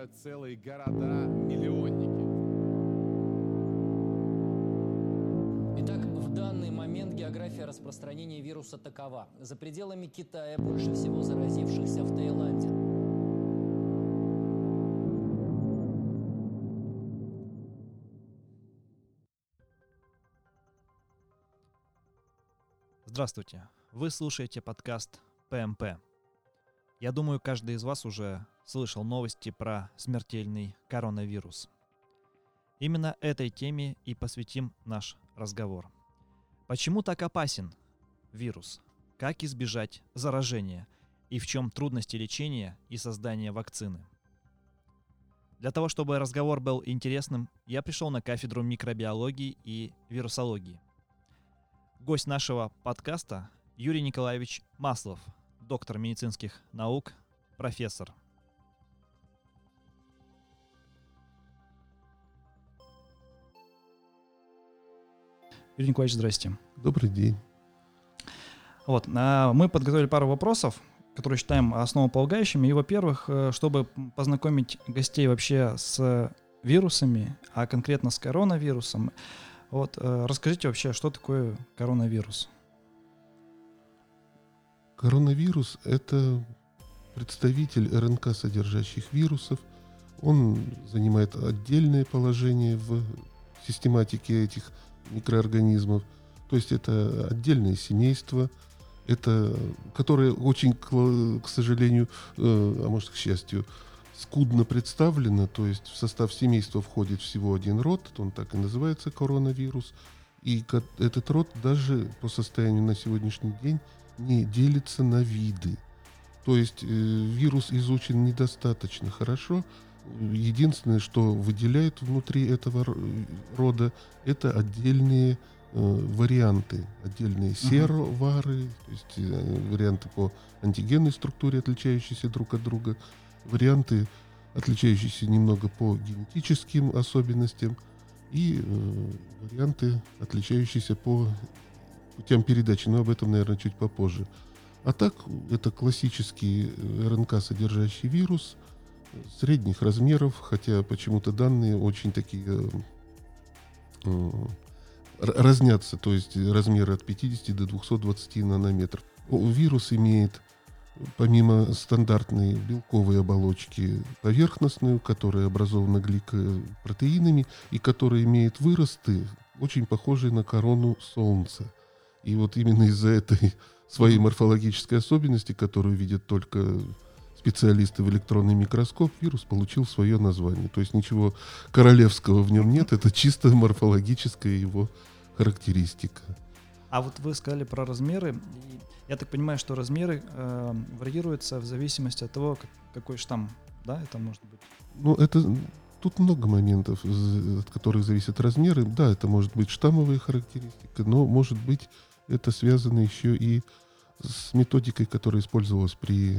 называют целые города-миллионники. Итак, в данный момент география распространения вируса такова. За пределами Китая больше всего заразившихся в Таиланде. Здравствуйте. Вы слушаете подкаст ПМП. Я думаю, каждый из вас уже слышал новости про смертельный коронавирус. Именно этой теме и посвятим наш разговор. Почему так опасен вирус? Как избежать заражения? И в чем трудности лечения и создания вакцины? Для того, чтобы разговор был интересным, я пришел на кафедру микробиологии и вирусологии. Гость нашего подкаста Юрий Николаевич Маслов, доктор медицинских наук, профессор. Юрий Николаевич, здрасте. Добрый день. Вот, а, мы подготовили пару вопросов, которые считаем основополагающими. И, во-первых, э, чтобы познакомить гостей вообще с вирусами, а конкретно с коронавирусом, вот, э, расскажите вообще, что такое коронавирус? Коронавирус – это представитель РНК, содержащих вирусов. Он занимает отдельное положение в систематике этих микроорганизмов. То есть это отдельное семейство, это, которое очень, к, сожалению, э, а может, к счастью, скудно представлено. То есть в состав семейства входит всего один род, он так и называется коронавирус. И этот род даже по состоянию на сегодняшний день не делится на виды. То есть э, вирус изучен недостаточно хорошо. Единственное, что выделяет внутри этого рода, это отдельные э, варианты, отдельные серовары, то есть э, варианты по антигенной структуре, отличающиеся друг от друга, варианты, отличающиеся немного по генетическим особенностям, и э, варианты, отличающиеся по путям передачи, но об этом, наверное, чуть попозже. А так, это классический э, РНК, содержащий вирус средних размеров, хотя почему-то данные очень такие э, э разнятся, то есть размеры от 50 до 220 нанометров. Вирус имеет помимо стандартной белковой оболочки поверхностную, которая образована гликопротеинами и которая имеет выросты, очень похожие на корону Солнца. И вот именно из-за этой своей морфологической особенности, которую видят только специалисты в электронный микроскоп, вирус получил свое название. То есть ничего королевского в нем нет, это чисто морфологическая его характеристика. А вот вы сказали про размеры. Я так понимаю, что размеры э, варьируются в зависимости от того, как, какой штамм, да, это может быть? Ну, это тут много моментов, от которых зависят размеры. Да, это может быть штаммовая характеристика, но может быть это связано еще и с методикой, которая использовалась при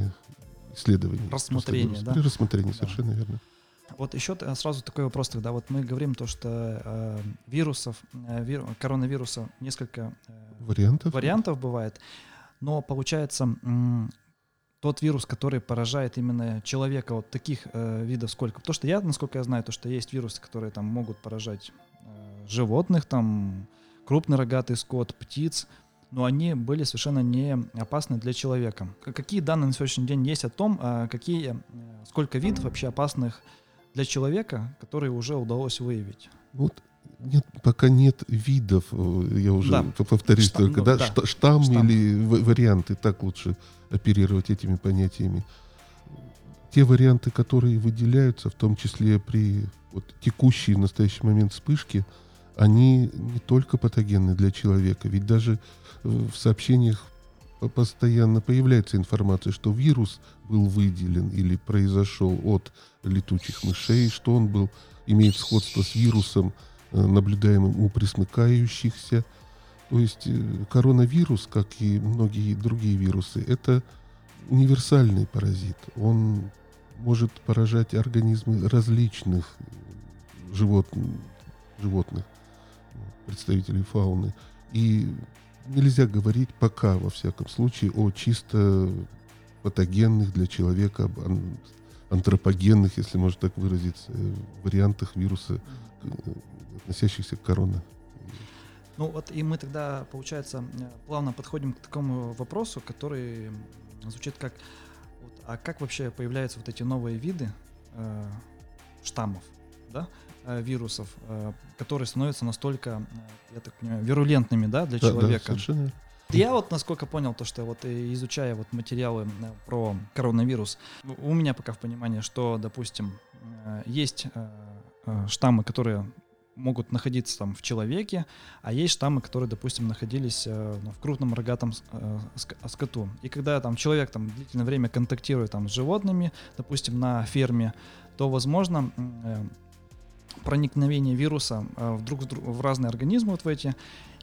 исследовании. Рассмотрение, да? При рассмотрении, да. совершенно верно. Вот еще сразу такой вопрос тогда. Вот мы говорим то, что э, вирусов, э, вир, коронавируса несколько э, вариантов. вариантов бывает, но получается м, тот вирус, который поражает именно человека, вот таких э, видов сколько? Потому что я, насколько я знаю, то, что есть вирусы, которые там могут поражать э, животных, там крупный рогатый скот, птиц, но они были совершенно не опасны для человека. Какие данные на сегодняшний день есть о том, а, какие, э, сколько видов вообще опасных для человека, которые уже удалось выявить? Вот нет, пока нет видов, э, я уже да. повторюсь штамм, только, ну, да, да. штамм, штамм или варианты, так лучше оперировать этими понятиями. Те варианты, которые выделяются, в том числе при вот, текущей в настоящий момент вспышке, они не только патогенны для человека, ведь даже в сообщениях постоянно появляется информация, что вирус был выделен или произошел от летучих мышей, что он был, имеет сходство с вирусом, э, наблюдаемым у пресмыкающихся. То есть э, коронавирус, как и многие другие вирусы, это универсальный паразит. Он может поражать организмы различных живот, животных, представителей фауны. И нельзя говорить пока, во всяком случае, о чисто патогенных для человека антропогенных, если можно так выразиться, э, вариантах вируса, э, относящихся к корона. Ну вот и мы тогда, получается, э, плавно подходим к такому вопросу, который звучит как, вот, а как вообще появляются вот эти новые виды э, штаммов, да, вирусов, э, которые становятся настолько, э, я так понимаю, вирулентными, да, для Да, да, человека. совершенно. Я вот насколько понял, то, что вот э, изучая вот материалы э, про коронавирус, у у меня пока в понимании, что, допустим, э, есть э, э, штаммы, которые могут находиться там в человеке, а есть штаммы, которые, допустим, находились э, ну, в крупном рогатом э, скоту. И когда там человек там длительное время контактирует там с животными, допустим, на ферме, то возможно э, проникновение вируса э, вдруг в разные организмы вот в эти,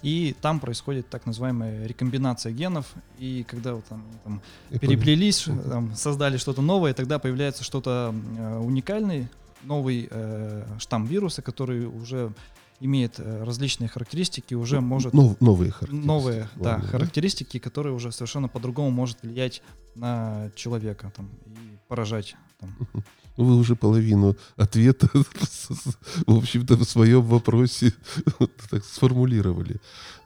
и там происходит так называемая рекомбинация генов, и когда вот там, там переплелись, там, создали что-то новое, тогда появляется что-то э, уникальный, новый э, штамм вируса, который уже имеет э, различные характеристики, уже может Нов- новые характеристики. новые да, Ладно, характеристики, которые уже совершенно по-другому может влиять на человека там, и поражать. Там. Вы уже половину ответа, в общем-то, в своем вопросе так сформулировали.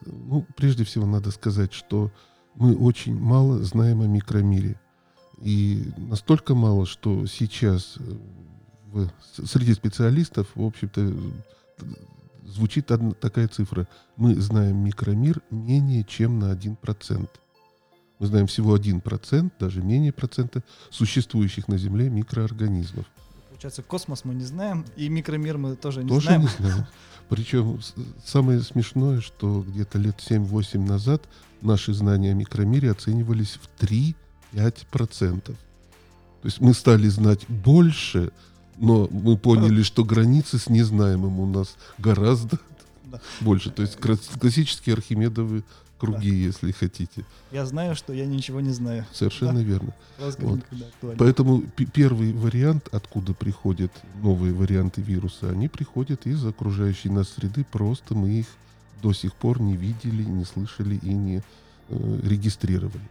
Ну, прежде всего, надо сказать, что мы очень мало знаем о микромире. И настолько мало, что сейчас э, в- среди специалистов, в общем-то, звучит одна такая цифра. Мы знаем микромир менее чем на 1%. Мы знаем всего 1%, даже менее процента существующих на Земле микроорганизмов. Получается, космос мы не знаем, и микромир мы тоже не Тоже знаем. не знаю. Причем самое смешное, что где-то лет 7-8 назад наши знания о микромире оценивались в 3-5%. То есть мы стали знать больше, но мы поняли, что границы с незнаемым у нас гораздо Да. больше. То есть классические архимедовые круги, если хотите. Я знаю, что я ничего не знаю. Совершенно верно. Розга Вот. Поэтому первый вариант, откуда приходят новые варианты вируса, они приходят из окружающей нас среды, просто мы их до сих пор не видели, не слышали и не э, регистрировали.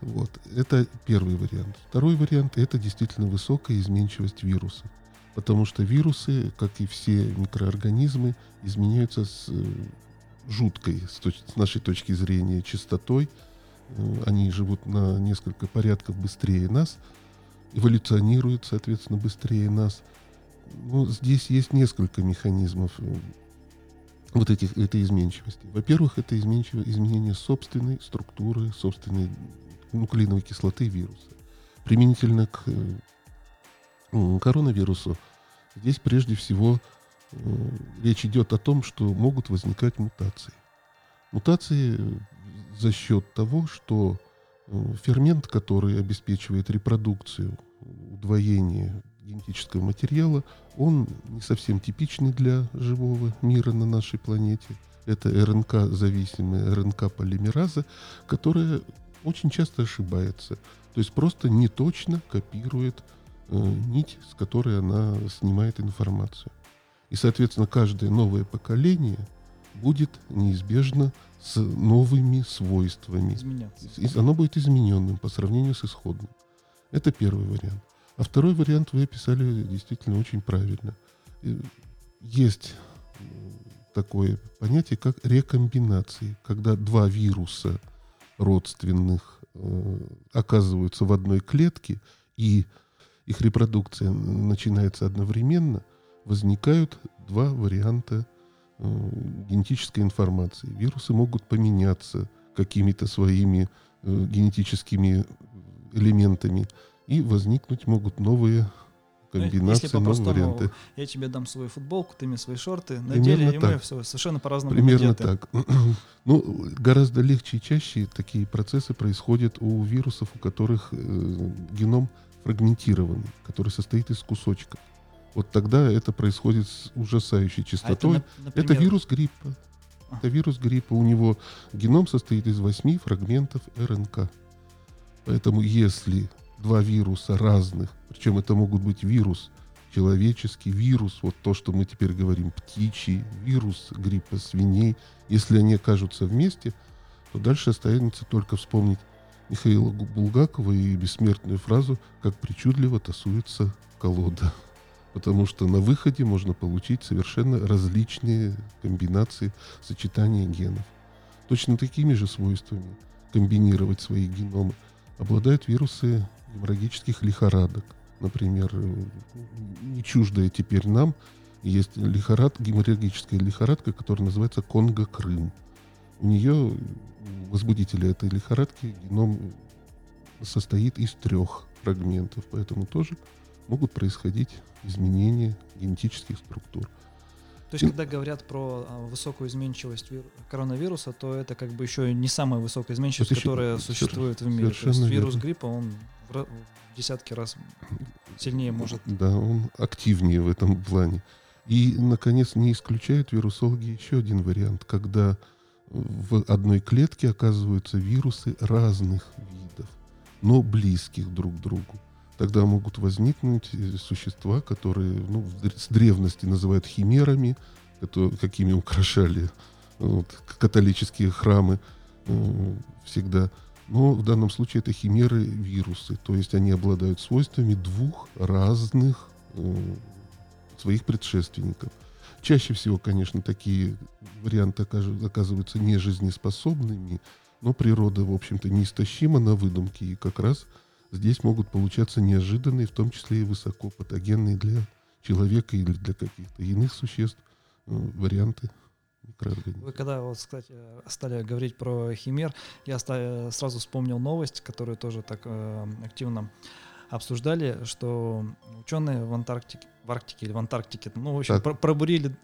Вот. Это первый вариант. Второй вариант – это действительно высокая изменчивость вируса. Потому что вирусы, как и все микроорганизмы, изменяются с э, жуткой, с, точ- с нашей точки зрения, частотой. Э, Они живут на несколько порядков быстрее нас, эволюционируют, соответственно, быстрее нас. Ну, здесь есть несколько механизмов э, вот этих, этой изменчивости. Во-первых, это изменение собственной структуры, собственной нуклеиновой кислоты вируса. Применительно к э, коронавирусу, здесь прежде всего речь идет о том, что могут возникать мутации. Мутации э, за счет того, что э, фермент, который обеспечивает репродукцию, удвоение генетического материала, он не совсем типичный для живого мира на нашей планете. Это РНК-зависимая РНК-полимераза, которая очень часто ошибается. То есть просто не точно копирует э, нить, с которой она снимает информацию. И, соответственно, каждое новое поколение будет неизбежно с новыми свойствами. Изменяться. И Оно будет измененным по сравнению с исходным. Это первый вариант. А второй вариант вы описали действительно очень правильно. И Есть такое понятие, как рекомбинации, когда два вируса родственных э, оказываются в одной клетке, и их репродукция начинается одновременно, возникают два варианта э, генетической информации. Вирусы могут поменяться какими-то своими э, генетическими элементами, и возникнуть могут новые Ну, если комбинации, новые по-простому, варианты. Я тебе дам свою футболку, ты мне свои шорты, Примерно надели, и мы так. всё совершенно по-разному Примерно одеты. так. Ну, гораздо легче и чаще такие процессы происходят у вирусов, у которых э, геном фрагментированный, который состоит из кусочков. Вот тогда это происходит с ужасающей А это, частотой. нап- Это например, вирус гриппа. А. Это вирус гриппа. У него геном состоит из восьми фрагментов РНК. Поэтому если два вируса разных, причем это могут быть вирус человеческий, вирус, вот то, что мы теперь говорим, птичий, вирус гриппа свиней, если они окажутся вместе, то дальше останется только вспомнить Михаила Булгакова и бессмертную фразу «как причудливо тасуется колода». Потому что на выходе можно получить совершенно различные комбинации сочетания генов. Точно такими же свойствами комбинировать свои геномы обладают вирусы геморрагических лихорадок. Например, не чуждая теперь нам, есть лихорад, геморрагическая лихорадка, которая называется Конго-Крым. У нее, возбудителя этой лихорадки, геном состоит из трех фрагментов, поэтому тоже могут происходить изменения генетических структур. То есть, когда говорят про а, высокую изменчивость коронавируса, то это как бы еще не самая высокая изменчивость, это которая еще, существует в мире. То есть вирус верно. гриппа, он в десятки раз сильнее может. Да, он активнее в этом плане. И, наконец, не исключают вирусологи еще один вариант, когда в одной клетке оказываются вирусы разных видов, но близких друг к другу. Тогда могут возникнуть э, существа, которые ну, с древности называют химерами, которые, какими украшали вот, католические храмы э, всегда. Но в данном случае это химеры вирусы, то есть они обладают свойствами двух разных э, своих предшественников. Чаще всего, конечно, такие варианты оказываются нежизнеспособными, но природа, в общем-то, неистощима на выдумки, и как раз здесь могут получаться неожиданные, в том числе и высокопатогенные для человека или для каких-то иных существ э, варианты Вы когда, вот, кстати, стали говорить про химер, я сразу вспомнил новость, которую тоже так э, активно обсуждали, что ученые в Антарктике, в Арктике или в Антарктике, ну, в общем, так. пробурили э,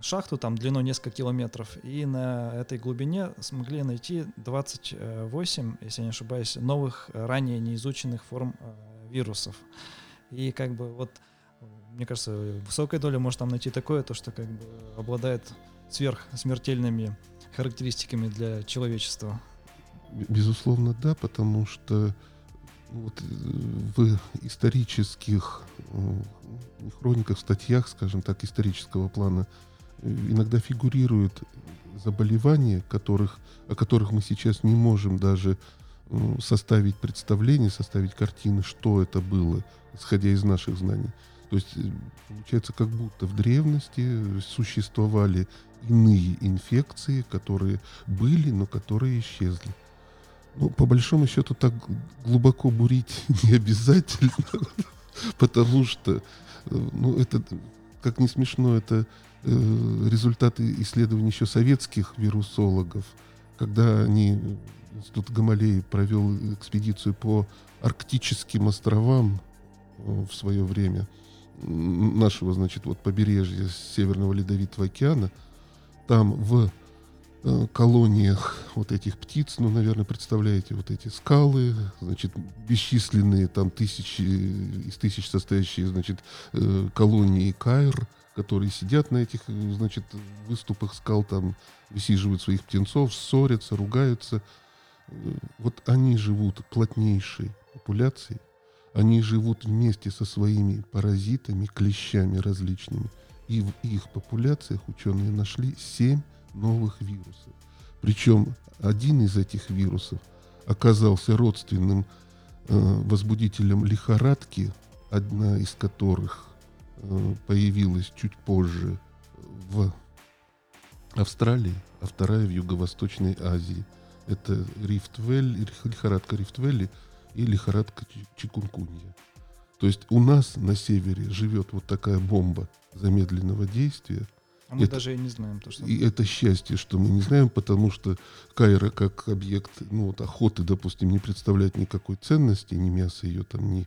шахту там длиной несколько километров, и на этой глубине смогли найти 28, если не ошибаюсь, новых, ранее неизученных форм э, вирусов. И как бы вот, мне кажется, высокая доля может там найти такое, то, что как бы обладает сверхсмертельными характеристиками для человечества. Безусловно, да, потому что вот, э, в исторических э, хрониках, статьях, скажем так, исторического плана э, иногда фигурируют заболевания, которых, о которых мы сейчас не можем даже составить представление, составить картины, что это было, исходя из наших знаний. То есть получается, как будто в древности существовали иные инфекции, которые были, но которые исчезли. Ну, по большому счету, так глубоко бурить не обязательно, потому что, э, ну, это, как не смешно, это э, результаты исследований еще советских вирусологов, когда они, Институт Гамалеи провел экспедицию по арктическим островам э, в свое время, нашего, значит, вот побережья Северного Ледовитого океана, там в Э, колониях вот этих птиц, ну, наверное, представляете, вот эти скалы, значит, бесчисленные там тысячи, из тысяч состоящие, значит, э, колонии Кайр, которые сидят на этих, значит, выступах скал, там высиживают своих птенцов, ссорятся, ругаются. Э, вот они живут плотнейшей популяцией, они живут вместе со своими паразитами, клещами различными. И в их популяциях ученые нашли семь новых вирусов. Причем один из этих вирусов оказался родственным э, возбудителем лихорадки, одна из которых э, появилась чуть позже в Австралии, а вторая в Юго-Восточной Азии. Это Рифтвелли, лихорадка Рифтвелли и лихорадка Чикункунья. То есть у нас на севере живет вот такая бомба замедленного действия – а мы это, даже и не знаем то, что... И это счастье, что мы не знаем, потому что Кайра как объект ну, вот, охоты, допустим, не представляет никакой ценности, ни мяса ее там, ни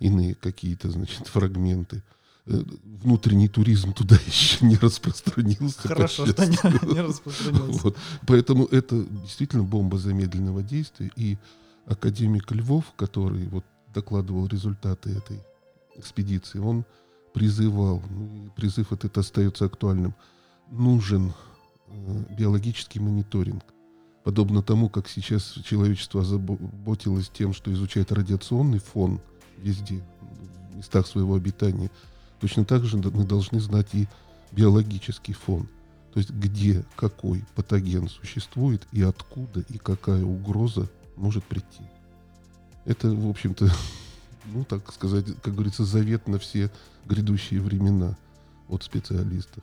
иные какие-то, значит, фрагменты. Э, внутренний туризм туда еще не распространился. Хорошо, что не, не распространился. Вот. Поэтому это действительно бомба замедленного действия. И академик Львов, который вот докладывал результаты этой экспедиции, он призывал, ну, призыв этот остается актуальным, нужен э, биологический мониторинг. Подобно тому, как сейчас человечество озаботилось тем, что изучает радиационный фон везде, в местах своего обитания, точно так же мы должны знать и биологический фон. То есть где какой патоген существует и откуда и какая угроза может прийти. Это, в общем-то, ну, так сказать, как говорится, завет на все грядущие времена от специалистов.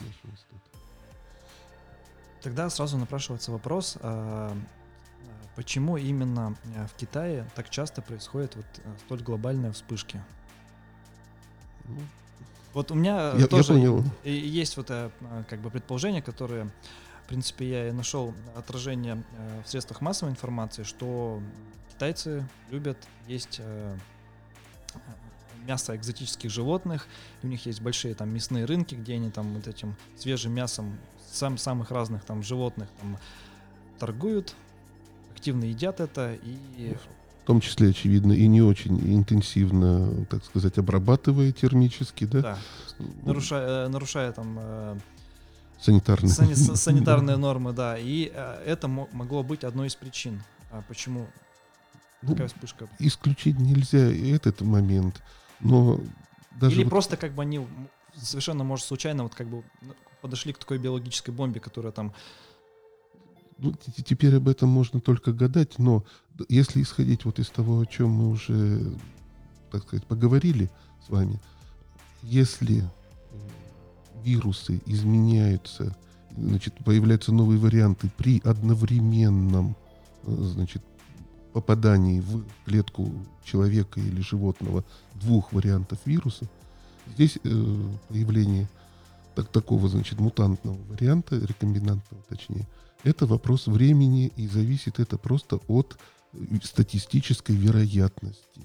института. Тогда сразу напрашивается вопрос, а, а, почему именно а, в Китае так часто происходят вот столь глобальные вспышки? Ну, Вот у меня э, я, я тоже понял. и- есть вот э, как бы предположение, которое, в принципе, я и нашел отражение э, в средствах массовой информации, что китайцы любят есть э, мясо экзотических животных, у них есть большие там мясные рынки, где они там вот этим свежим мясом сам, самых разных там животных там торгуют, активно едят это и В том числе, очевидно, и не очень интенсивно, так сказать, обрабатывая термически, да? да, нарушая, э, нарушая там э, Санитарные. Сани- санитарные нормы, да. И э, это мо- могло быть одной из причин, а почему Ну, такая вспышка. исключить нельзя этот момент, но даже Или вот просто как бы они совершенно, может, случайно вот как бы ну, подошли к такой биологической бомбе, которая там... Ну, теперь об этом можно только гадать, но если исходить вот из того, о чем мы уже, так сказать, поговорили с вами, если вирусы изменяются, значит, появляются новые варианты при одновременном, э, значит, попадании в клетку человека или животного двух вариантов вируса, здесь э, появление так, такого, значит, мутантного варианта, рекомбинантного точнее, это вопрос времени, и зависит это просто от э, статистической вероятности.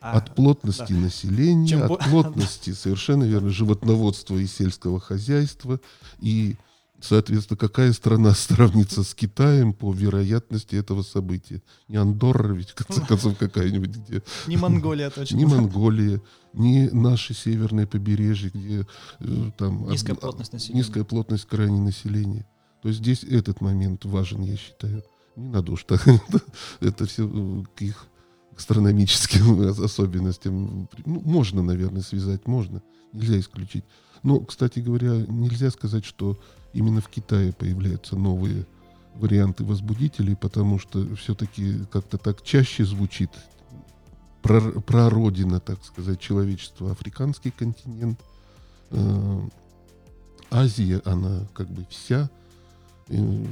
а, от плотности населения, Чем от плотности, совершенно верно, животноводства и сельского хозяйства. И, соответственно, какая страна сравнится с Китаем по вероятности этого события? Не Андорра ведь, в конце концов, какая-нибудь, где Не Монголия точно. ни Монголия, ни наше северное побережье, где э, там Низкая од- плотность населения. низкая плотность крайней населения. То есть здесь этот момент важен, я считаю. Не надо уж так. Это все к их астрономическим особенностям. Ну, можно, наверное, связать, можно. Нельзя исключить. Но, кстати говоря, нельзя сказать, что именно в Китае появляются новые варианты возбудителей, потому что все-таки как-то так чаще звучит прар- прародина, так сказать, человечества, африканский континент. Э, Азия, она как бы вся э,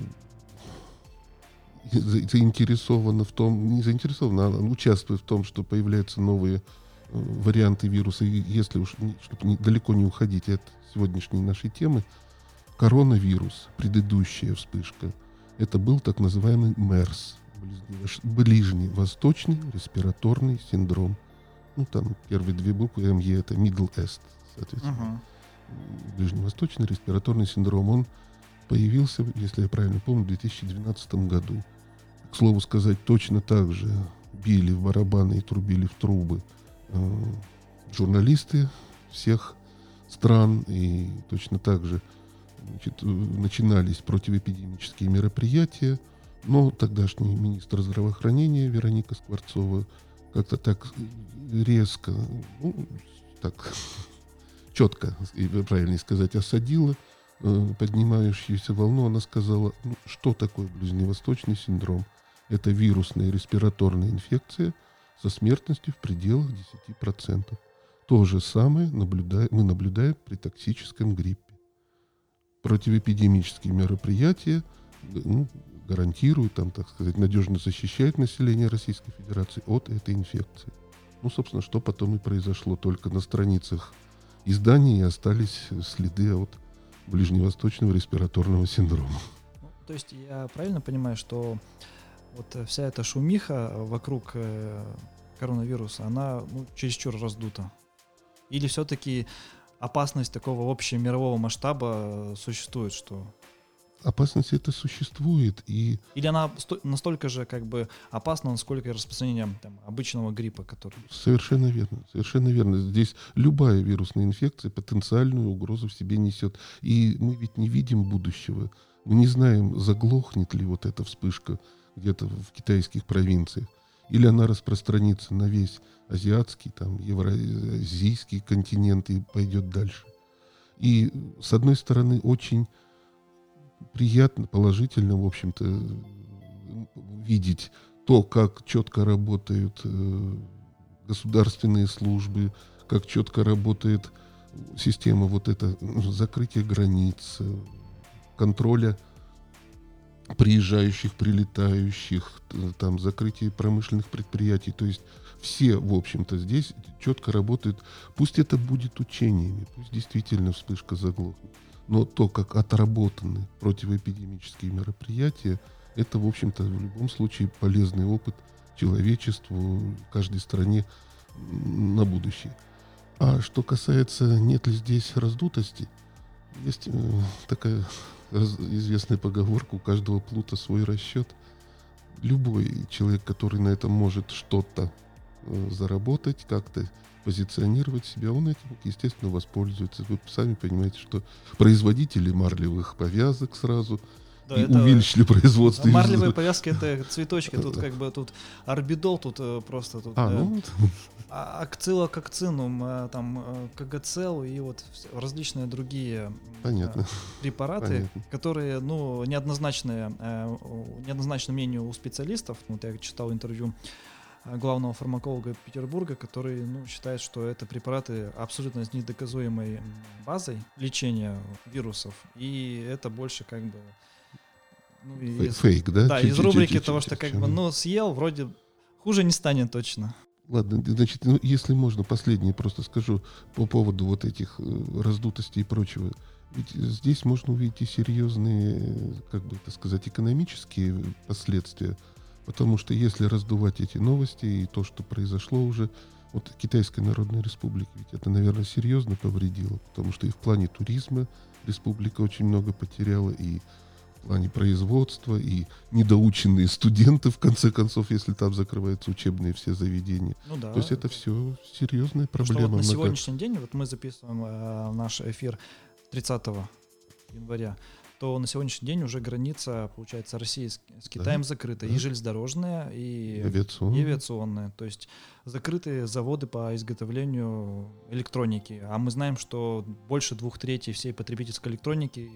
за- заинтересована в том, не заинтересована, она участвует в том, что появляются новые варианты вируса. И если уж, чтобы далеко не уходить от сегодняшней нашей темы, коронавирус, предыдущая вспышка, это был так называемый МЕРС, ближневосточный респираторный синдром. Ну, там первые две буквы МЕ, это Middle East, соответственно Мгм. ближневосточный респираторный синдром. Он появился, если я правильно помню, в 2012 году. К слову сказать, точно так же били в барабаны и трубили в трубы журналисты всех стран, и точно так же значит, э, начинались противоэпидемические мероприятия, но тогдашний министр здравоохранения Вероника Скворцова как-то так резко, ну, так четко, правильнее сказать, осадила э, поднимающуюся волну. Она сказала, ну, что такое ближневосточный синдром? Это вирусная респираторная инфекция со смертностью в пределах 10%. То же самое наблюдаем, мы наблюдаем при токсическом гриппе. Противоэпидемические мероприятия ну, гарантируют, там, так сказать, надежно защищают население Российской Федерации от этой инфекции. Ну, собственно, что потом и произошло. Только на страницах изданий остались следы от ближневосточного респираторного синдрома. Ну, то есть я правильно понимаю, что вот э, вся эта шумиха вокруг э, коронавируса, она ну, чересчур раздута? Или все-таки опасность такого общемирового масштаба э, существует, что... Опасность это существует, и Или она сто- настолько же как бы опасна, насколько и распространение там, обычного гриппа, который... совершенно верно, совершенно верно. Здесь любая вирусная инфекция потенциальную угрозу в себе несет. И мы ведь не видим будущего. Мы не знаем, заглохнет ли вот эта вспышка где-то в китайских провинциях. Или она распространится на весь азиатский, там, евразийский континент и пойдет дальше. И, с одной стороны, очень приятно, положительно, в общем-то, видеть то, как четко работают э, государственные службы, как четко работает система вот это ну, закрытия границ, э, контроля приезжающих, прилетающих, там закрытие промышленных предприятий. То есть все, в общем-то, здесь четко работают. Пусть это будет учениями, пусть действительно вспышка заглохнет. Но то, как отработаны противоэпидемические мероприятия, это, в общем-то, в любом случае полезный опыт человечеству, каждой стране на будущее. А что касается, нет ли здесь раздутости, есть э, такая известная поговорка, у каждого плута свой расчет. Любой человек, который на этом может что-то э, заработать, как-то позиционировать себя, он этим, естественно, воспользуется. Вы сами понимаете, что производители марлевых повязок сразу – да, и это... увеличили производство. Марлевые повязки это цветочки, тут как бы тут орбидол, тут э, просто тут. А, ну... А, акцилококцинум, э, там э, КГЦЛ и вот различные другие Понятно. препараты, Понятно. которые, ну, неоднозначные, неоднозначное мнение у специалистов. Вот я читал интервью главного фармаколога Петербурга, который ну, считает, что это препараты абсолютно с недоказуемой базой лечения вирусов, и это больше как бы ну, из, Фейк, да? Да, из рубрики того, что как бы, ну, съел, вроде хуже не станет точно. Ладно, значит, ну, если можно, последнее просто скажу по поводу вот этих э, раздутостей и прочего. Ведь здесь можно увидеть и серьезные, как бы это сказать, экономические последствия. Потому что если раздувать эти новости и то, что произошло уже, вот Китайская Народная Республика, ведь это, наверное, серьезно повредило, потому что и в плане туризма республика очень много потеряла, и в плане производства и недоученные студенты, в конце концов, если там закрываются учебные все заведения. Ну, да. То есть это все серьезная проблема. Что вот на сегодняшний день, вот мы записываем э, наш эфир 30 января, то на сегодняшний день уже граница, получается, России с, с Китаем да, закрыта. Да. И железнодорожная, и авиационная. и авиационная. То есть закрыты заводы по изготовлению электроники. А мы знаем, что больше двух третей всей потребительской электроники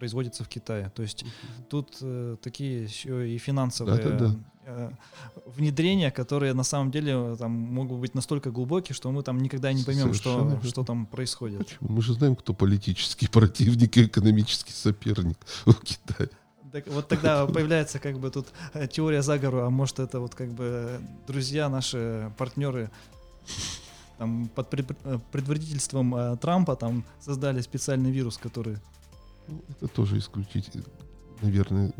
производится в Китае. То есть uh-huh. тут э, такие еще и финансовые да, да, да. Э, внедрения, которые на самом деле э, там могут быть настолько глубокие, что мы там никогда не поймем, что, что там происходит. Почему? Мы же знаем, кто политический противник и экономический соперник в Китае. Так, вот тогда появляется как бы тут э, теория заговора, а может это вот как бы друзья, наши партнеры там под предводительством Трампа там создали специальный вирус, который это тоже исключить, наверное,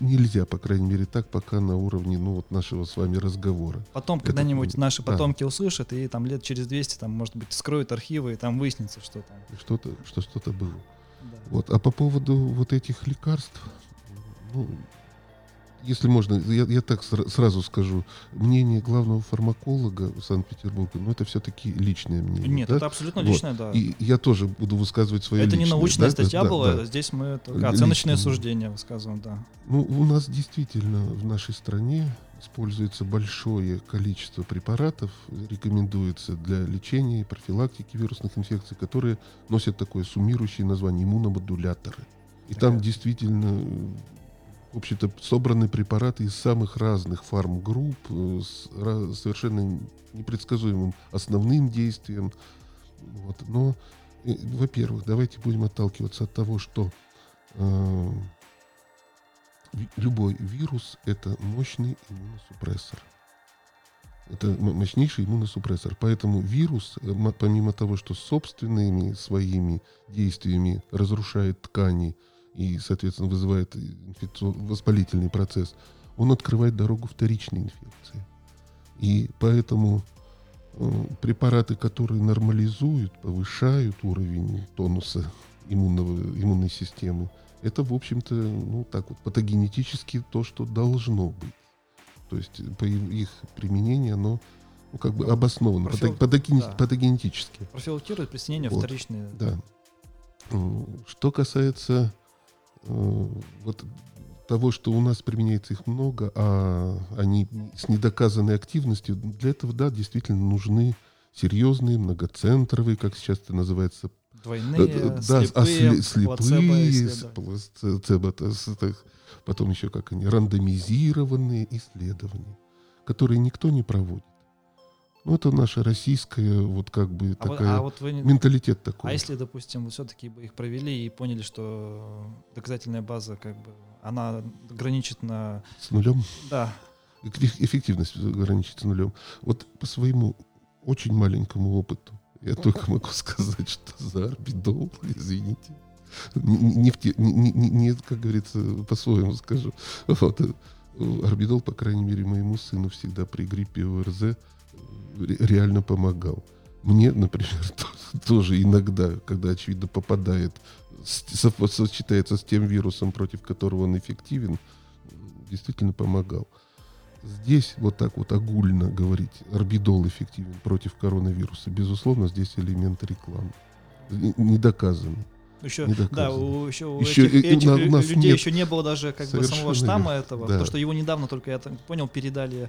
нельзя, по крайней мере, так, пока на уровне, ну, вот нашего с вами разговора. Потом это, когда-нибудь наши потомки да. услышат, и там лет через 200, там, может быть, скроют архивы, и там выяснится, что там. Что-то, что что-то было. Да. Вот. А по поводу вот этих лекарств, ну, если можно, я, я так сразу скажу, мнение главного фармаколога Санкт-Петербурга, ну, это все-таки личное мнение. Нет, да? это абсолютно личное, вот. да. И я тоже буду высказывать свое Это личное, не научная да? статья да, была, да. здесь мы только оценочное Лично. суждение высказываем, да. Ну, у нас действительно в нашей стране используется большое количество препаратов, рекомендуется для лечения и профилактики вирусных инфекций, которые носят такое суммирующее название иммуномодуляторы. И Такая. там действительно в общем-то, собраны препараты из самых разных фармгрупп э, с совершенно непредсказуемым основным действием. Вот. Но, э, во-первых, давайте будем отталкиваться от того, что э, любой вирус – это мощный иммуносупрессор. Это мощнейший иммуносупрессор. Поэтому вирус, э, помимо того, что собственными своими действиями разрушает ткани – и, соответственно, вызывает воспалительный процесс, он открывает дорогу вторичной инфекции. И поэтому э, препараты, которые нормализуют, повышают уровень тонуса иммунного, иммунной системы, это, в общем-то, ну, так вот, патогенетически то, что должно быть. То есть по их применению оно ну, как бы обосновано, Профил... патоген... да. патогенетически. Профилактирует присоединение вот, вторичные. Да. Что касается вот того, что у нас применяется их много, а они с недоказанной активностью, для этого, да, действительно нужны серьезные, многоцентровые, как сейчас это называется, Двойные, Э, Да, а слепые, сли- плацебо слепые, плацебо, так, потом еще как они, рандомизированные исследования, которые никто не проводит. Ну, это наша российская, вот как бы А, вот- такая, а вот вы менталитет А такой. если, допустим, вы все-таки бы их провели и поняли, что доказательная база, как бы, она граничит на... С нулем, Да, эфф- эффективность граничит нулем. Вот по своему очень маленькому опыту я только могу сказать, что за орбидол, извините, не, не не- не- как говорится, по-своему скажу. Вот, орбидол, по крайней мере, моему сыну всегда при гриппе ОРЗ реально помогал. Мне, например, то- тоже иногда, когда, очевидно, попадает, сочетается с тем вирусом, против которого он эффективен, действительно помогал. Здесь вот так вот огульно говорить, орбидол эффективен против коронавируса, безусловно, здесь элемент рекламы. Не доказано. еще, Не да, у, еще у Еще этих, этих нас людей нет еще не было даже как бы самого штамма верно. этого, Да. потому что его недавно только, я так понял, передали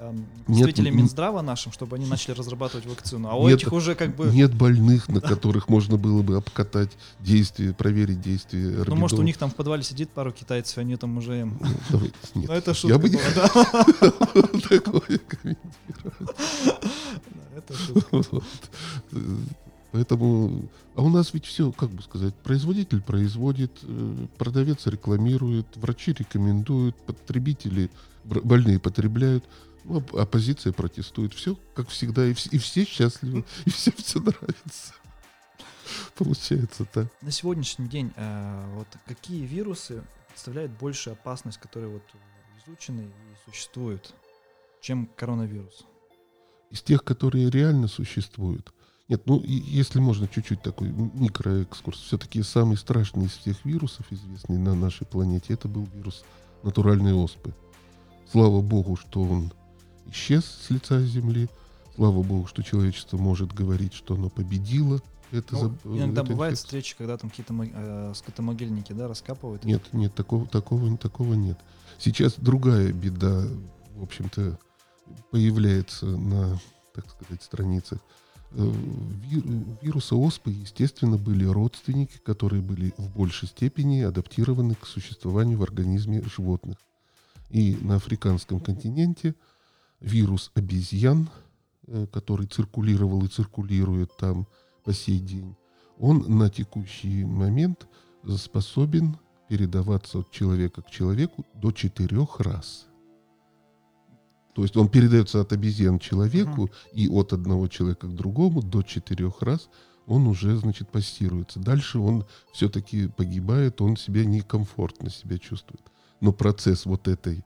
э, Нет, Минздрава нашим, чтобы они начали разрабатывать вакцину. А у Нет, этих уже как бы... Нет больных, на которых можно было бы обкатать действие, проверить действие орбидола. Ну, может, у них там в подвале сидит пару китайцев, и они там уже им... Ну, давай, нет. Ну, это Я шутка бы не была, да. такое комментировать. Поэтому, а у нас ведь все, как бы сказать, производитель производит, э, продавец рекламирует, врачи рекомендуют, потребители, больные потребляют, оппозиция протестует. Все, как всегда, и, вс- и все счастливы, и всем все нравится. Получается так. На сегодняшний день э, вот какие вирусы представляют большую опасность, которые вот изучены и существуют, чем коронавирус? Из тех, которые реально существуют. Нет, ну, и если можно чуть-чуть такой микроэкскурс. Все-таки самый страшный из всех вирусов, известный на нашей планете, это был вирус натуральной оспы. Слава богу, что он исчез с лица Земли. Слава богу, что человечество может говорить, что оно победило. Это Ну, заб- иногда эту бывают инфекцию. встречи, когда там какие-то э, скотомогильники, да, раскапывают. Нет, нет, такого, такого, такого нет. Сейчас другая беда, в общем-то, появляется на, так сказать, страницах. Э, ви- Вирусы оспы, естественно, были родственники, которые были в большей степени адаптированы к существованию в организме животных. И на африканском континенте вирус обезьян, э, который циркулировал и циркулирует там по сей день, он на текущий момент способен передаваться от человека к человеку до четырех раз. То есть он передается от обезьян человеку и от одного человека к другому до четырех раз. Он уже, значит, пассируется. Дальше он все-таки погибает, он себя некомфортно себя чувствует. Но процесс вот этой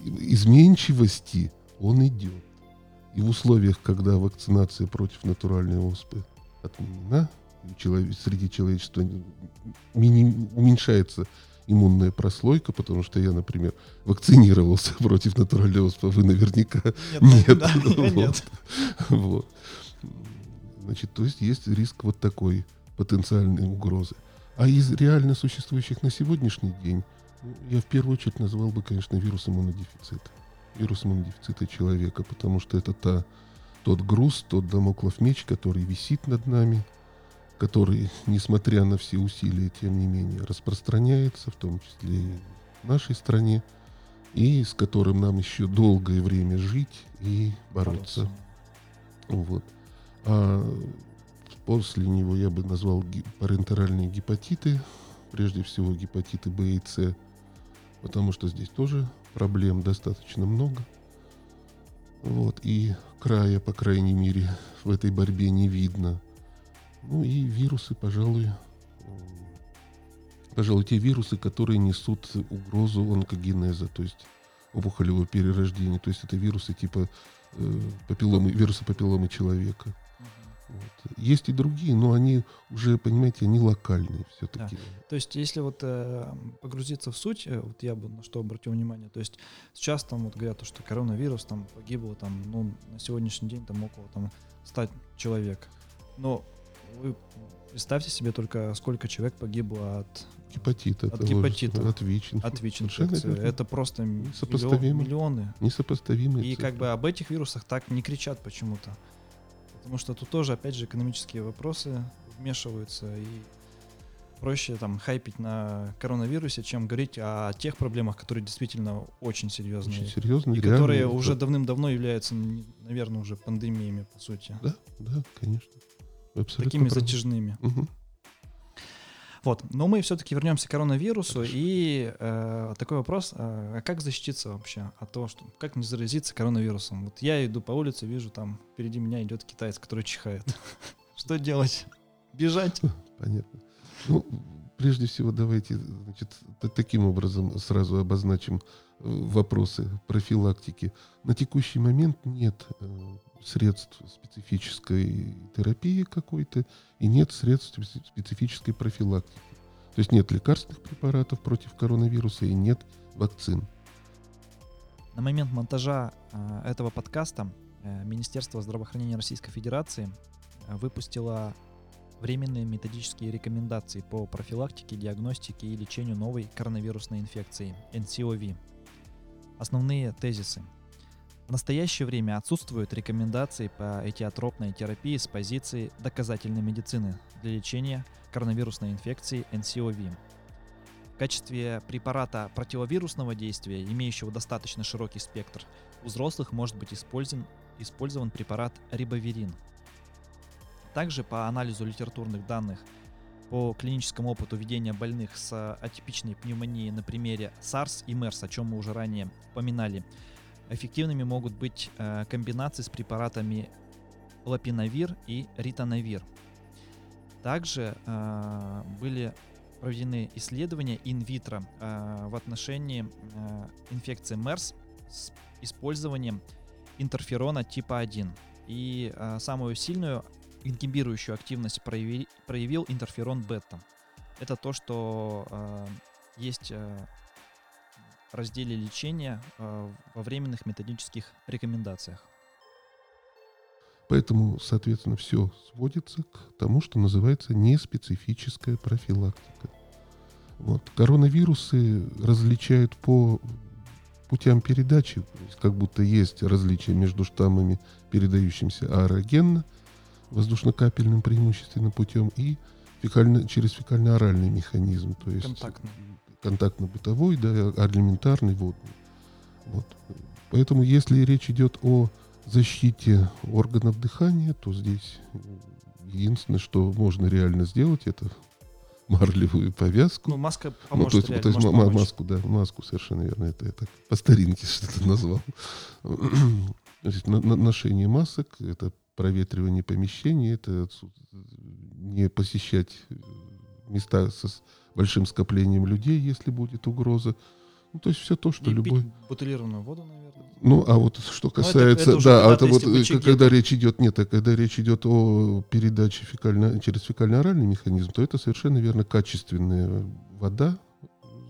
изменчивости, он идет. И в условиях, когда вакцинация против натуральной оспы отменена, человек- среди человечества мини- уменьшается иммунная прослойка, потому что я, например, вакцинировался против натуральной оспы, вы наверняка нет. да, я Вот. нет. Вот. Значит, то есть есть риск вот такой потенциальной угрозы. А из реально существующих на сегодняшний день, ну, я в первую очередь назвал бы, конечно, вирус иммунодефицита. Вирус иммунодефицита человека, потому что это та, тот груз, тот домоклов меч, который висит над нами, который, несмотря на все усилия, тем не менее, распространяется, в том числе и в нашей стране, и с которым нам еще долгое время жить и бороться. Вот. А после него я бы назвал ги- парентеральные гепатиты, прежде всего гепатиты Б и С, потому что здесь тоже проблем достаточно много. Вот, и края, по крайней мере, в этой борьбе не видно. Ну и вирусы, пожалуй, пожалуй, те вирусы, которые несут угрозу онкогенеза, то есть опухолевого перерождения. То есть это вирусы типа э, папилломы, вирусы папилломы человека. Вот. Есть и другие, но они уже, понимаете, они локальные все-таки. То есть, если вот э, погрузиться в суть, э, вот я бы на что обратил внимание, то есть сейчас там вот говорят, то, что коронавирус там погибло там, ну, на сегодняшний день там около там 100 человек. Но вы представьте себе только, сколько человек погибло от, Гепатит От гепатита. от ВИЧ. от верно. Это просто миллион- миллионы. Несопоставимые И цифры. как бы об этих вирусах так не кричат почему-то. Потому что тут тоже, опять же, экономические вопросы вмешиваются и проще там хайпить на коронавирусе, чем говорить о тех проблемах, которые действительно очень серьезные. Очень серьезные, и реальные, которые да. уже давным-давно являются, наверное, уже пандемиями, по сути. Да, да, конечно. Абсолютно Такими правы. затяжными. Мгм. Вот. Но мы все-таки вернемся к коронавирусу. И э, такой вопрос: э, а как защититься вообще от того, что как не заразиться коронавирусом? Вот я иду по улице, вижу там впереди меня идет китаец, который чихает. Что делать? Бежать? Понятно. Ну, прежде всего, давайте значит, та- таким образом сразу обозначим э, вопросы профилактики. На текущий момент нет э, средств специфической терапии какой-то и нет средств специ- специфической профилактики. То есть нет лекарственных препаратов против коронавируса и нет вакцин. На момент монтажа э, этого подкаста э, Министерство здравоохранения Российской Федерации э, выпустило временные методические рекомендации по профилактике, диагностике и лечению новой коронавирусной инфекции NCOV. Основные тезисы. В настоящее время отсутствуют рекомендации по этиотропной терапии с позиции доказательной медицины для лечения коронавирусной инфекции NCOV. В качестве препарата противовирусного действия, имеющего достаточно широкий спектр, у взрослых может быть использован, использован препарат рибоверин. Также по анализу литературных данных по клиническому опыту ведения больных с атипичной пневмонией на примере SARS и MERS, о чем мы уже ранее упоминали, эффективными могут быть э, комбинации с препаратами лапиновир и ритоновир. Также э, были проведены исследования инвитро э, в отношении э, инфекции MERS с использованием интерферона типа 1. И э, самую сильную ингибирующую активность прояви- проявил интерферон бета. Это то, что э, есть э, разделе лечения э, во временных методических рекомендациях. Поэтому, соответственно, все сводится к тому, что называется неспецифическая профилактика. Вот. Коронавирусы различают по путям передачи, как будто есть различия между штаммами, передающимися аэрогенно, воздушно-капельным преимущественно путем, и фекально, через фекально-оральный механизм, то есть Контактный. Контактно-бытовой, да, алиментарный, водный. Вот. Поэтому, если речь идет о защите органов дыхания, то здесь единственное, что можно реально сделать, это марлевую повязку. Ну, маска Ну, поможет то есть, то есть помочь. маску, да, маску совершенно верно. Это я так по старинке что-то назвал. То есть на- на- ношение масок, это проветривание помещений, это не посещать места со большим скоплением людей, если будет угроза. Ну, то есть все то, что И любой... пить бутылированную воду, наверное. Ну, а вот что это- касается, это уже да, когда это вот, бычаги- когда речь идет, нет, а когда речь идет о передаче фекально, через фекально-оральный механизм, то это совершенно верно качественная вода,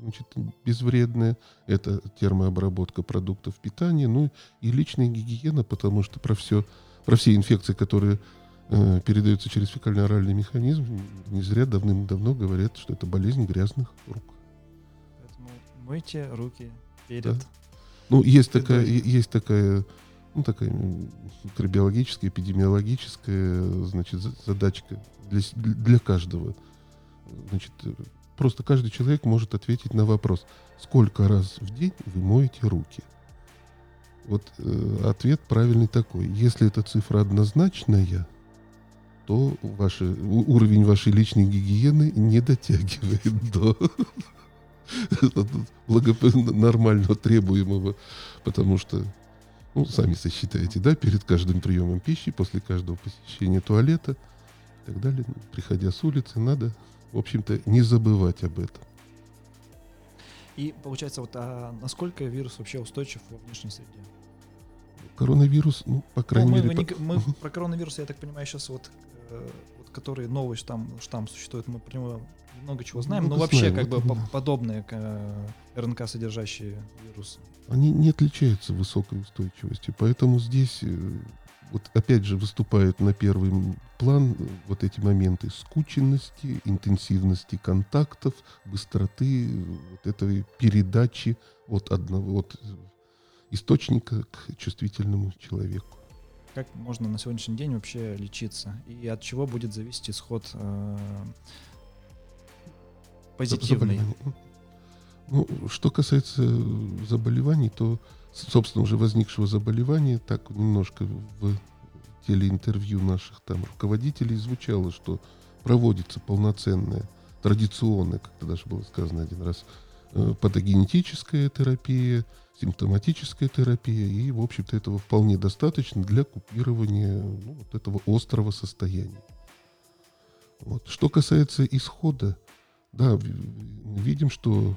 значит, безвредная, это термообработка продуктов питания, ну и личная гигиена, потому что про все, про все инфекции, которые э, передаются через фекально-оральный механизм, не зря давным-давно говорят, что это болезнь грязных рук. Поэтому мойте руки перед... Да. Ну, есть Ты такая, есть такая, ну, такая микробиологическая, эпидемиологическая, значит, за- задачка для, для каждого. Значит, просто каждый человек может ответить на вопрос, сколько раз в день вы моете руки? Вот э, ответ правильный такой. Если эта цифра однозначная, то ваши, уровень вашей личной гигиены не дотягивает до нормального требуемого, потому что, ну, сами сосчитаете, да, перед каждым приемом пищи, после каждого посещения туалета и так далее, ну, приходя с улицы, надо, в общем-то, не забывать об этом. И получается, вот а насколько вирус вообще устойчив во внешней среде? Коронавирус, ну, по Ну, крайней мы, мере, не по- мы про коронавирус, я так понимаю, сейчас вот, вот который новый штамм, штамм существует, мы про него много чего знаем, но Много вообще знаем, как бы да. подобные к э, РНК содержащие вирусы. они не отличаются высокой устойчивостью. Поэтому здесь, э, вот опять же, выступают на первый план э, вот эти моменты скученности, интенсивности контактов, быстроты э, вот этой передачи от одного от э, источника к чувствительному человеку. Как можно на сегодняшний день вообще лечиться и от чего будет зависеть исход э, позитивный. Ну, что касается заболеваний, то, собственно, уже возникшего заболевания, так немножко в телеинтервью наших там руководителей звучало, что проводится полноценная, традиционная, как-то даже было сказано один раз, э, патогенетическая терапия, симптоматическая терапия, и, в общем-то, этого вполне достаточно для купирования ну, вот этого острого состояния. Вот. Что касается исхода, да, видим, что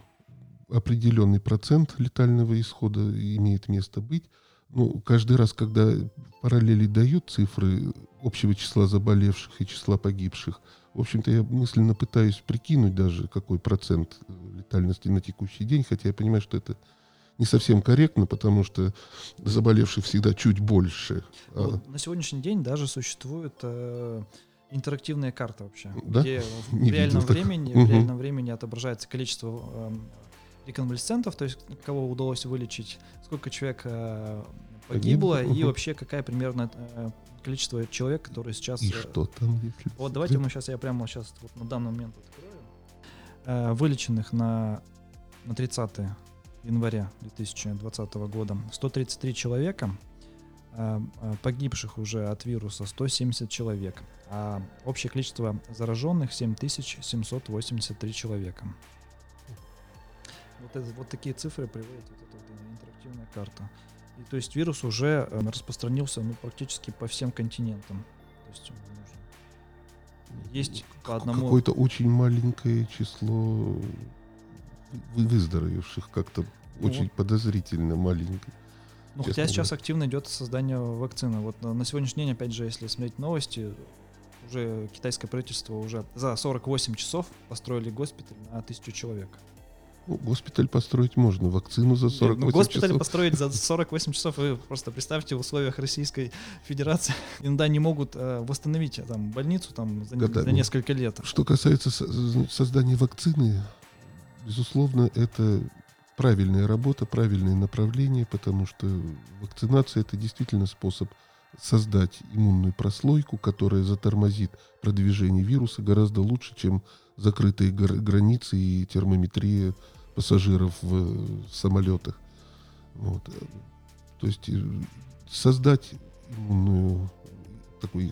определенный процент летального исхода имеет место быть. Ну, каждый раз, когда параллели дают цифры общего числа заболевших и числа погибших, в общем-то, я мысленно пытаюсь прикинуть даже, какой процент летальности на текущий день, хотя я понимаю, что это не совсем корректно, потому что заболевших всегда чуть больше. Ну, а... На сегодняшний день даже существует э, интерактивная карта вообще, да? где в не реальном времени, угу. в реальном времени отображается количество э, реконвалесцентов, то есть кого удалось вылечить, сколько человек э, погибло Погиб? и угу. вообще какая примерно э, количество человек, которые сейчас... И э, что там? Если вот давайте мы сейчас, я прямо сейчас вот на данный момент открою. Э, вылеченных на, на 30 января 2020 года 133 человека, э, э, погибших уже от вируса 170 человек, а общее количество зараженных 7783 человека. Вот, это, вот такие цифры приводит вот эта вот интерактивная карта. И, то есть вирус уже э, распространился ну, практически по всем континентам. То есть есть по одному... Какое-то очень маленькое число выздоровевших, как-то очень вот. подозрительно маленькое. Ну, хотя говоря. сейчас активно идет создание вакцины. Вот на, сегодняшний день, опять же, если смотреть новости, уже китайское правительство уже за 48 часов построили госпиталь на тысячу человек. Ну, госпиталь построить можно, вакцину за 48 ну, госпиталь часов. построить за 48 часов, вы просто представьте в условиях Российской Федерации. Иногда не могут э, восстановить там, больницу там, за, Годами. за несколько лет. Что касается создания вакцины, безусловно, это правильная работа, правильное направление, потому что вакцинация это действительно способ создать иммунную прослойку, которая затормозит продвижение вируса гораздо лучше, чем закрытые границы и термометрия пассажиров в самолетах. Вот. То есть э, создать иммунную такой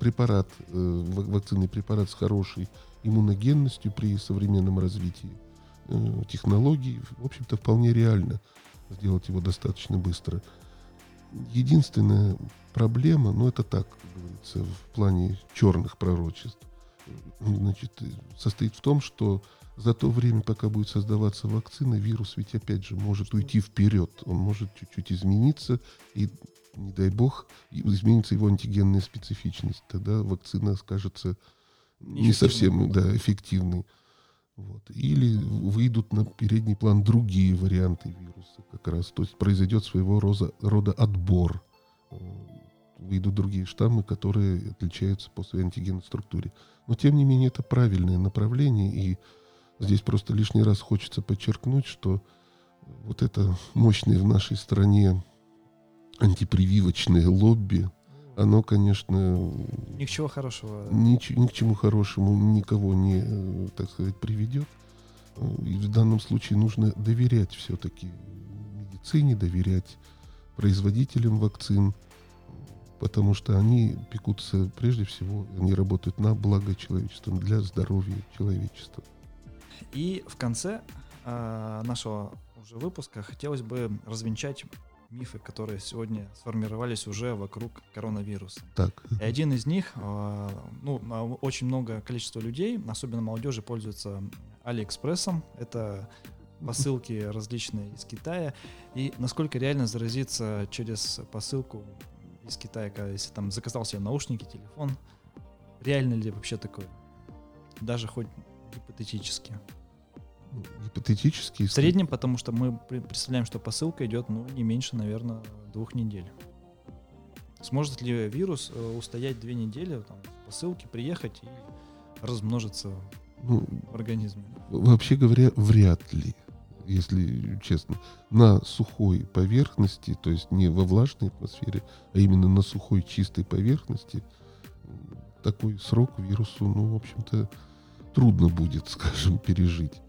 препарат, э, вакцинный препарат с хорошей иммуногенностью при современном развитии технологий, в общем-то, вполне реально сделать его достаточно быстро. Единственная проблема, ну это так, как говорится, в плане черных пророчеств, значит, состоит в том, что за то время, пока будет создаваться вакцина, вирус ведь опять же может уйти вперед. Он может чуть-чуть измениться, и, не дай бог, изменится его антигенная специфичность. Тогда вакцина скажется не совсем да, эффективной. Вот. Или выйдут на передний план другие варианты вируса как раз. То есть произойдет своего рода, рода отбор. Выйдут другие штаммы, которые отличаются по своей антигенной структуре. Но, тем не менее, это правильное направление, и Здесь просто лишний раз хочется подчеркнуть, что вот это мощное в нашей стране антипрививочное лобби, оно, конечно... Ни к чему хорошего. Ни, ни к чему хорошему никого не, так сказать, приведет. И в данном случае нужно доверять все-таки медицине, доверять производителям вакцин, потому что они пекутся прежде всего, они работают на благо человечества, для здоровья человечества. И в конце э, нашего уже выпуска хотелось бы развенчать мифы, которые сегодня сформировались уже вокруг коронавируса. Так. И один из них, э, ну, очень много количества людей, особенно молодежи, пользуются Алиэкспрессом. Это посылки различные из Китая. И насколько реально заразиться через посылку из Китая, когда, если там заказал себе наушники, телефон, реально ли вообще такое? Даже хоть гипотетически. Гипотетически. В среднем, потому что мы представляем, что посылка идет, ну, не меньше, наверное, двух недель. Сможет ли вирус э, устоять две недели, там, посылки, приехать и размножиться ну, в организме? Вообще говоря, вряд ли. если честно, на сухой поверхности, то есть не во влажной атмосфере, а именно на сухой чистой поверхности, такой срок вирусу, ну, в общем-то, трудно будет, скажем, пережить.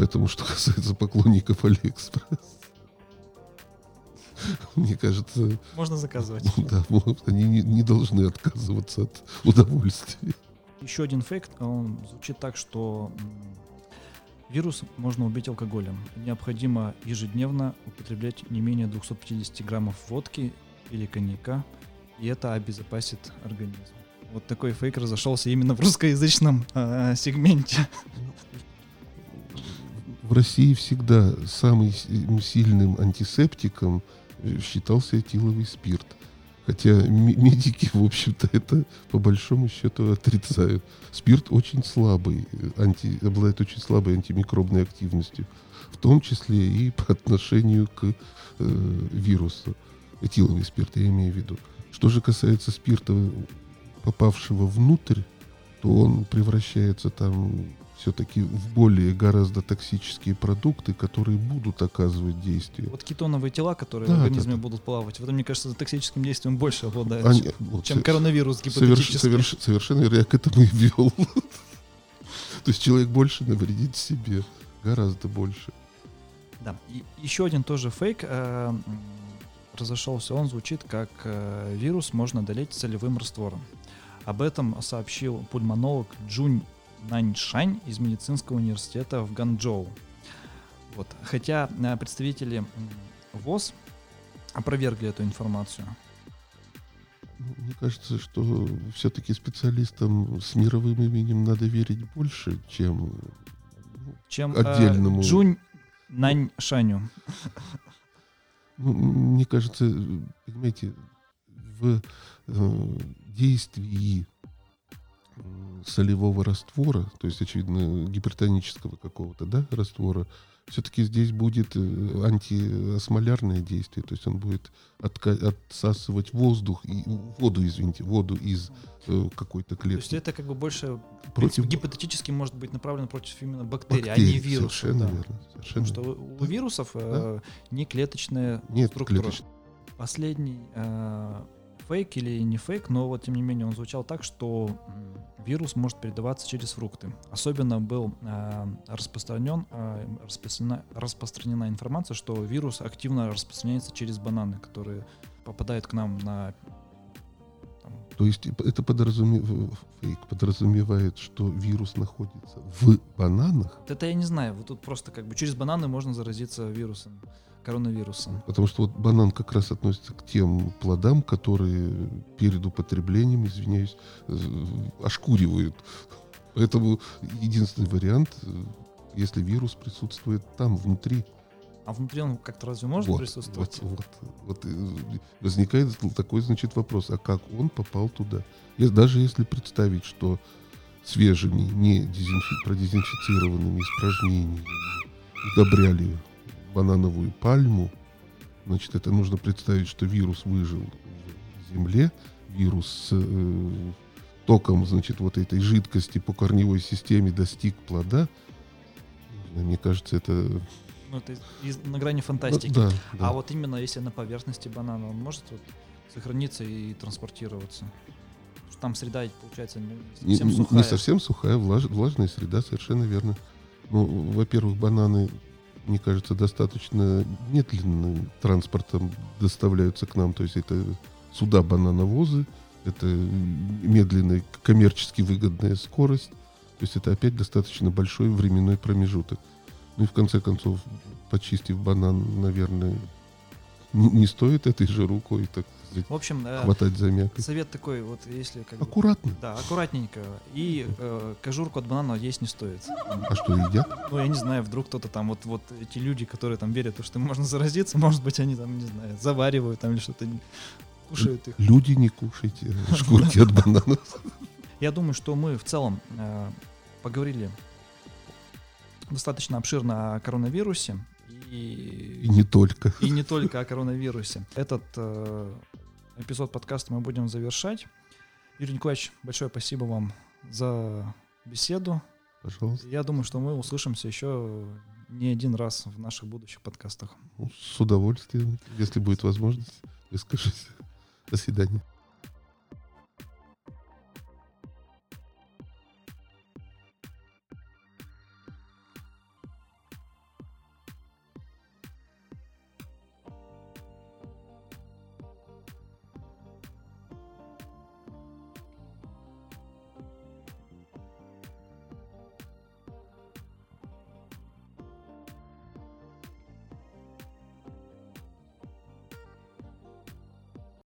Поэтому, что касается поклонников Алиэкспресс, мне кажется, Можно заказывать. да, вот они не, не должны отказываться от удовольствия. Еще один фейк, он звучит так, что вирус можно убить алкоголем. Необходимо ежедневно употреблять не менее 250 граммов водки или коньяка, и это обезопасит организм. Вот такой фейк разошелся именно в русскоязычном э, сегменте. В России всегда самым си- сильным антисептиком э, считался этиловый спирт. Хотя медики, в общем-то, это по большому счету отрицают. Спирт очень слабый, э, анти, обладает очень слабой антимикробной активностью, в том числе и по отношению к э, вирусу. Этиловый спирт, я имею в виду. Что же касается спирта, попавшего внутрь, то он превращается там все-таки в более гораздо токсические продукты, которые будут оказывать действие. Вот кетоновые тела, которые Да, в организме да. будут плавать, в этом, мне кажется, токсическим действием больше обладают, Они- чем- вот чем коронавирус соверш- гипотетически. соверш- совершенно верно, я к этому и вел. То есть человек больше навредит себе, гораздо больше. Да. И еще один тоже фейк э, разошелся. Он звучит как э, вирус можно одолеть целевым раствором. Об этом сообщил пульмонолог Джунь Наньшань из медицинского университета в Ганчжоу. Вот. Хотя э, представители ВОЗ опровергли эту информацию. Ну, Мне кажется, что все-таки специалистам с мировым именем надо верить больше, чем Чем э, Отдельному. Джунь Наньшаню. Ну, мне кажется, э, понимаете, в э, действии солевого раствора, то есть, очевидно, гипертонического какого-то, да, раствора, все-таки здесь будет э, антиосмолярное действие, то есть он будет отка- отсасывать воздух, и, воду, извините, воду из э, какой-то То есть клетки. это как бы больше Против гипотетически может быть направлено против именно бактерий, а бактерий. не вирусов. Совершенно да. верно. Совершенно Потому что у, вирусов э, не клеточная Нет, структура. клеточных. Последний э, фейк или не фейк, но вот тем не менее он звучал так, что вирус может передаваться через фрукты. Особенно был э, распространен, э, распространена, распространена информация, что вирус активно распространяется через бананы, которые попадают к нам на там, То есть и п- это подразуме- фейк подразумевает, что вирус находится в бананах, Это я не знаю. Вот тут просто как бы через бананы можно заразиться вирусом, коронавирусом. потому что вот банан как раз относится к тем плодам, которые перед употреблением, извиняюсь, э, ошкуривают. Поэтому единственный вариант, э, если вирус присутствует там, внутри. А внутри он как-то разве может вот, присутствовать? Вот, вот, вот, э, возникает такой, значит, вопрос, а как он попал туда? И даже если представить, что свежими, не дезинфи- продезинфицированными испражнениями удобряли банановую пальму, значит, это нужно представить, что вирус выжил в земле, вирус с э, током, значит, вот этой жидкости по корневой системе достиг плода. Мне кажется, это... Ну, это из- на грани ну, фантастики. да, да. А вот именно если на поверхности банана, он может вот сохраниться и транспортироваться? Там среда, получается, не Не, совсем не- не сухая. совсем сухая, влаж- влажная среда, совершенно верно. Ну, во-первых, бананы, мне кажется, достаточно медленным транспортом доставляются к нам. То есть это суда банановозы, это медленная, коммерчески выгодная скорость. То есть это опять достаточно большой временной промежуток. Ну и в конце концов, почистив банан, наверное, не, не стоит этой же рукой, так сказать, В общем, э, хватать за мякоть. совет такой, вот если как бы- Аккуратно. Да, аккуратненько. И э, кожурку от банана есть не стоит. А что едят? Ну, я не знаю, вдруг кто-то там, вот, вот эти люди, которые там верят, что можно заразиться, может быть, они там, не знаю, заваривают там или что-то, кушают их. Люди не кушайте шкурки от бананов. Я думаю, что мы в целом э, поговорили достаточно обширно о коронавирусе. И, И не только. и не только о коронавирусе. Этот э, эпизод подкаста мы будем завершать. Юрий Николаевич, большое спасибо вам за беседу. Пожалуйста. Я думаю, что мы услышимся еще не один раз в наших будущих подкастах. Ну, С удовольствием, если будет возможность, выскажусь. До свидания.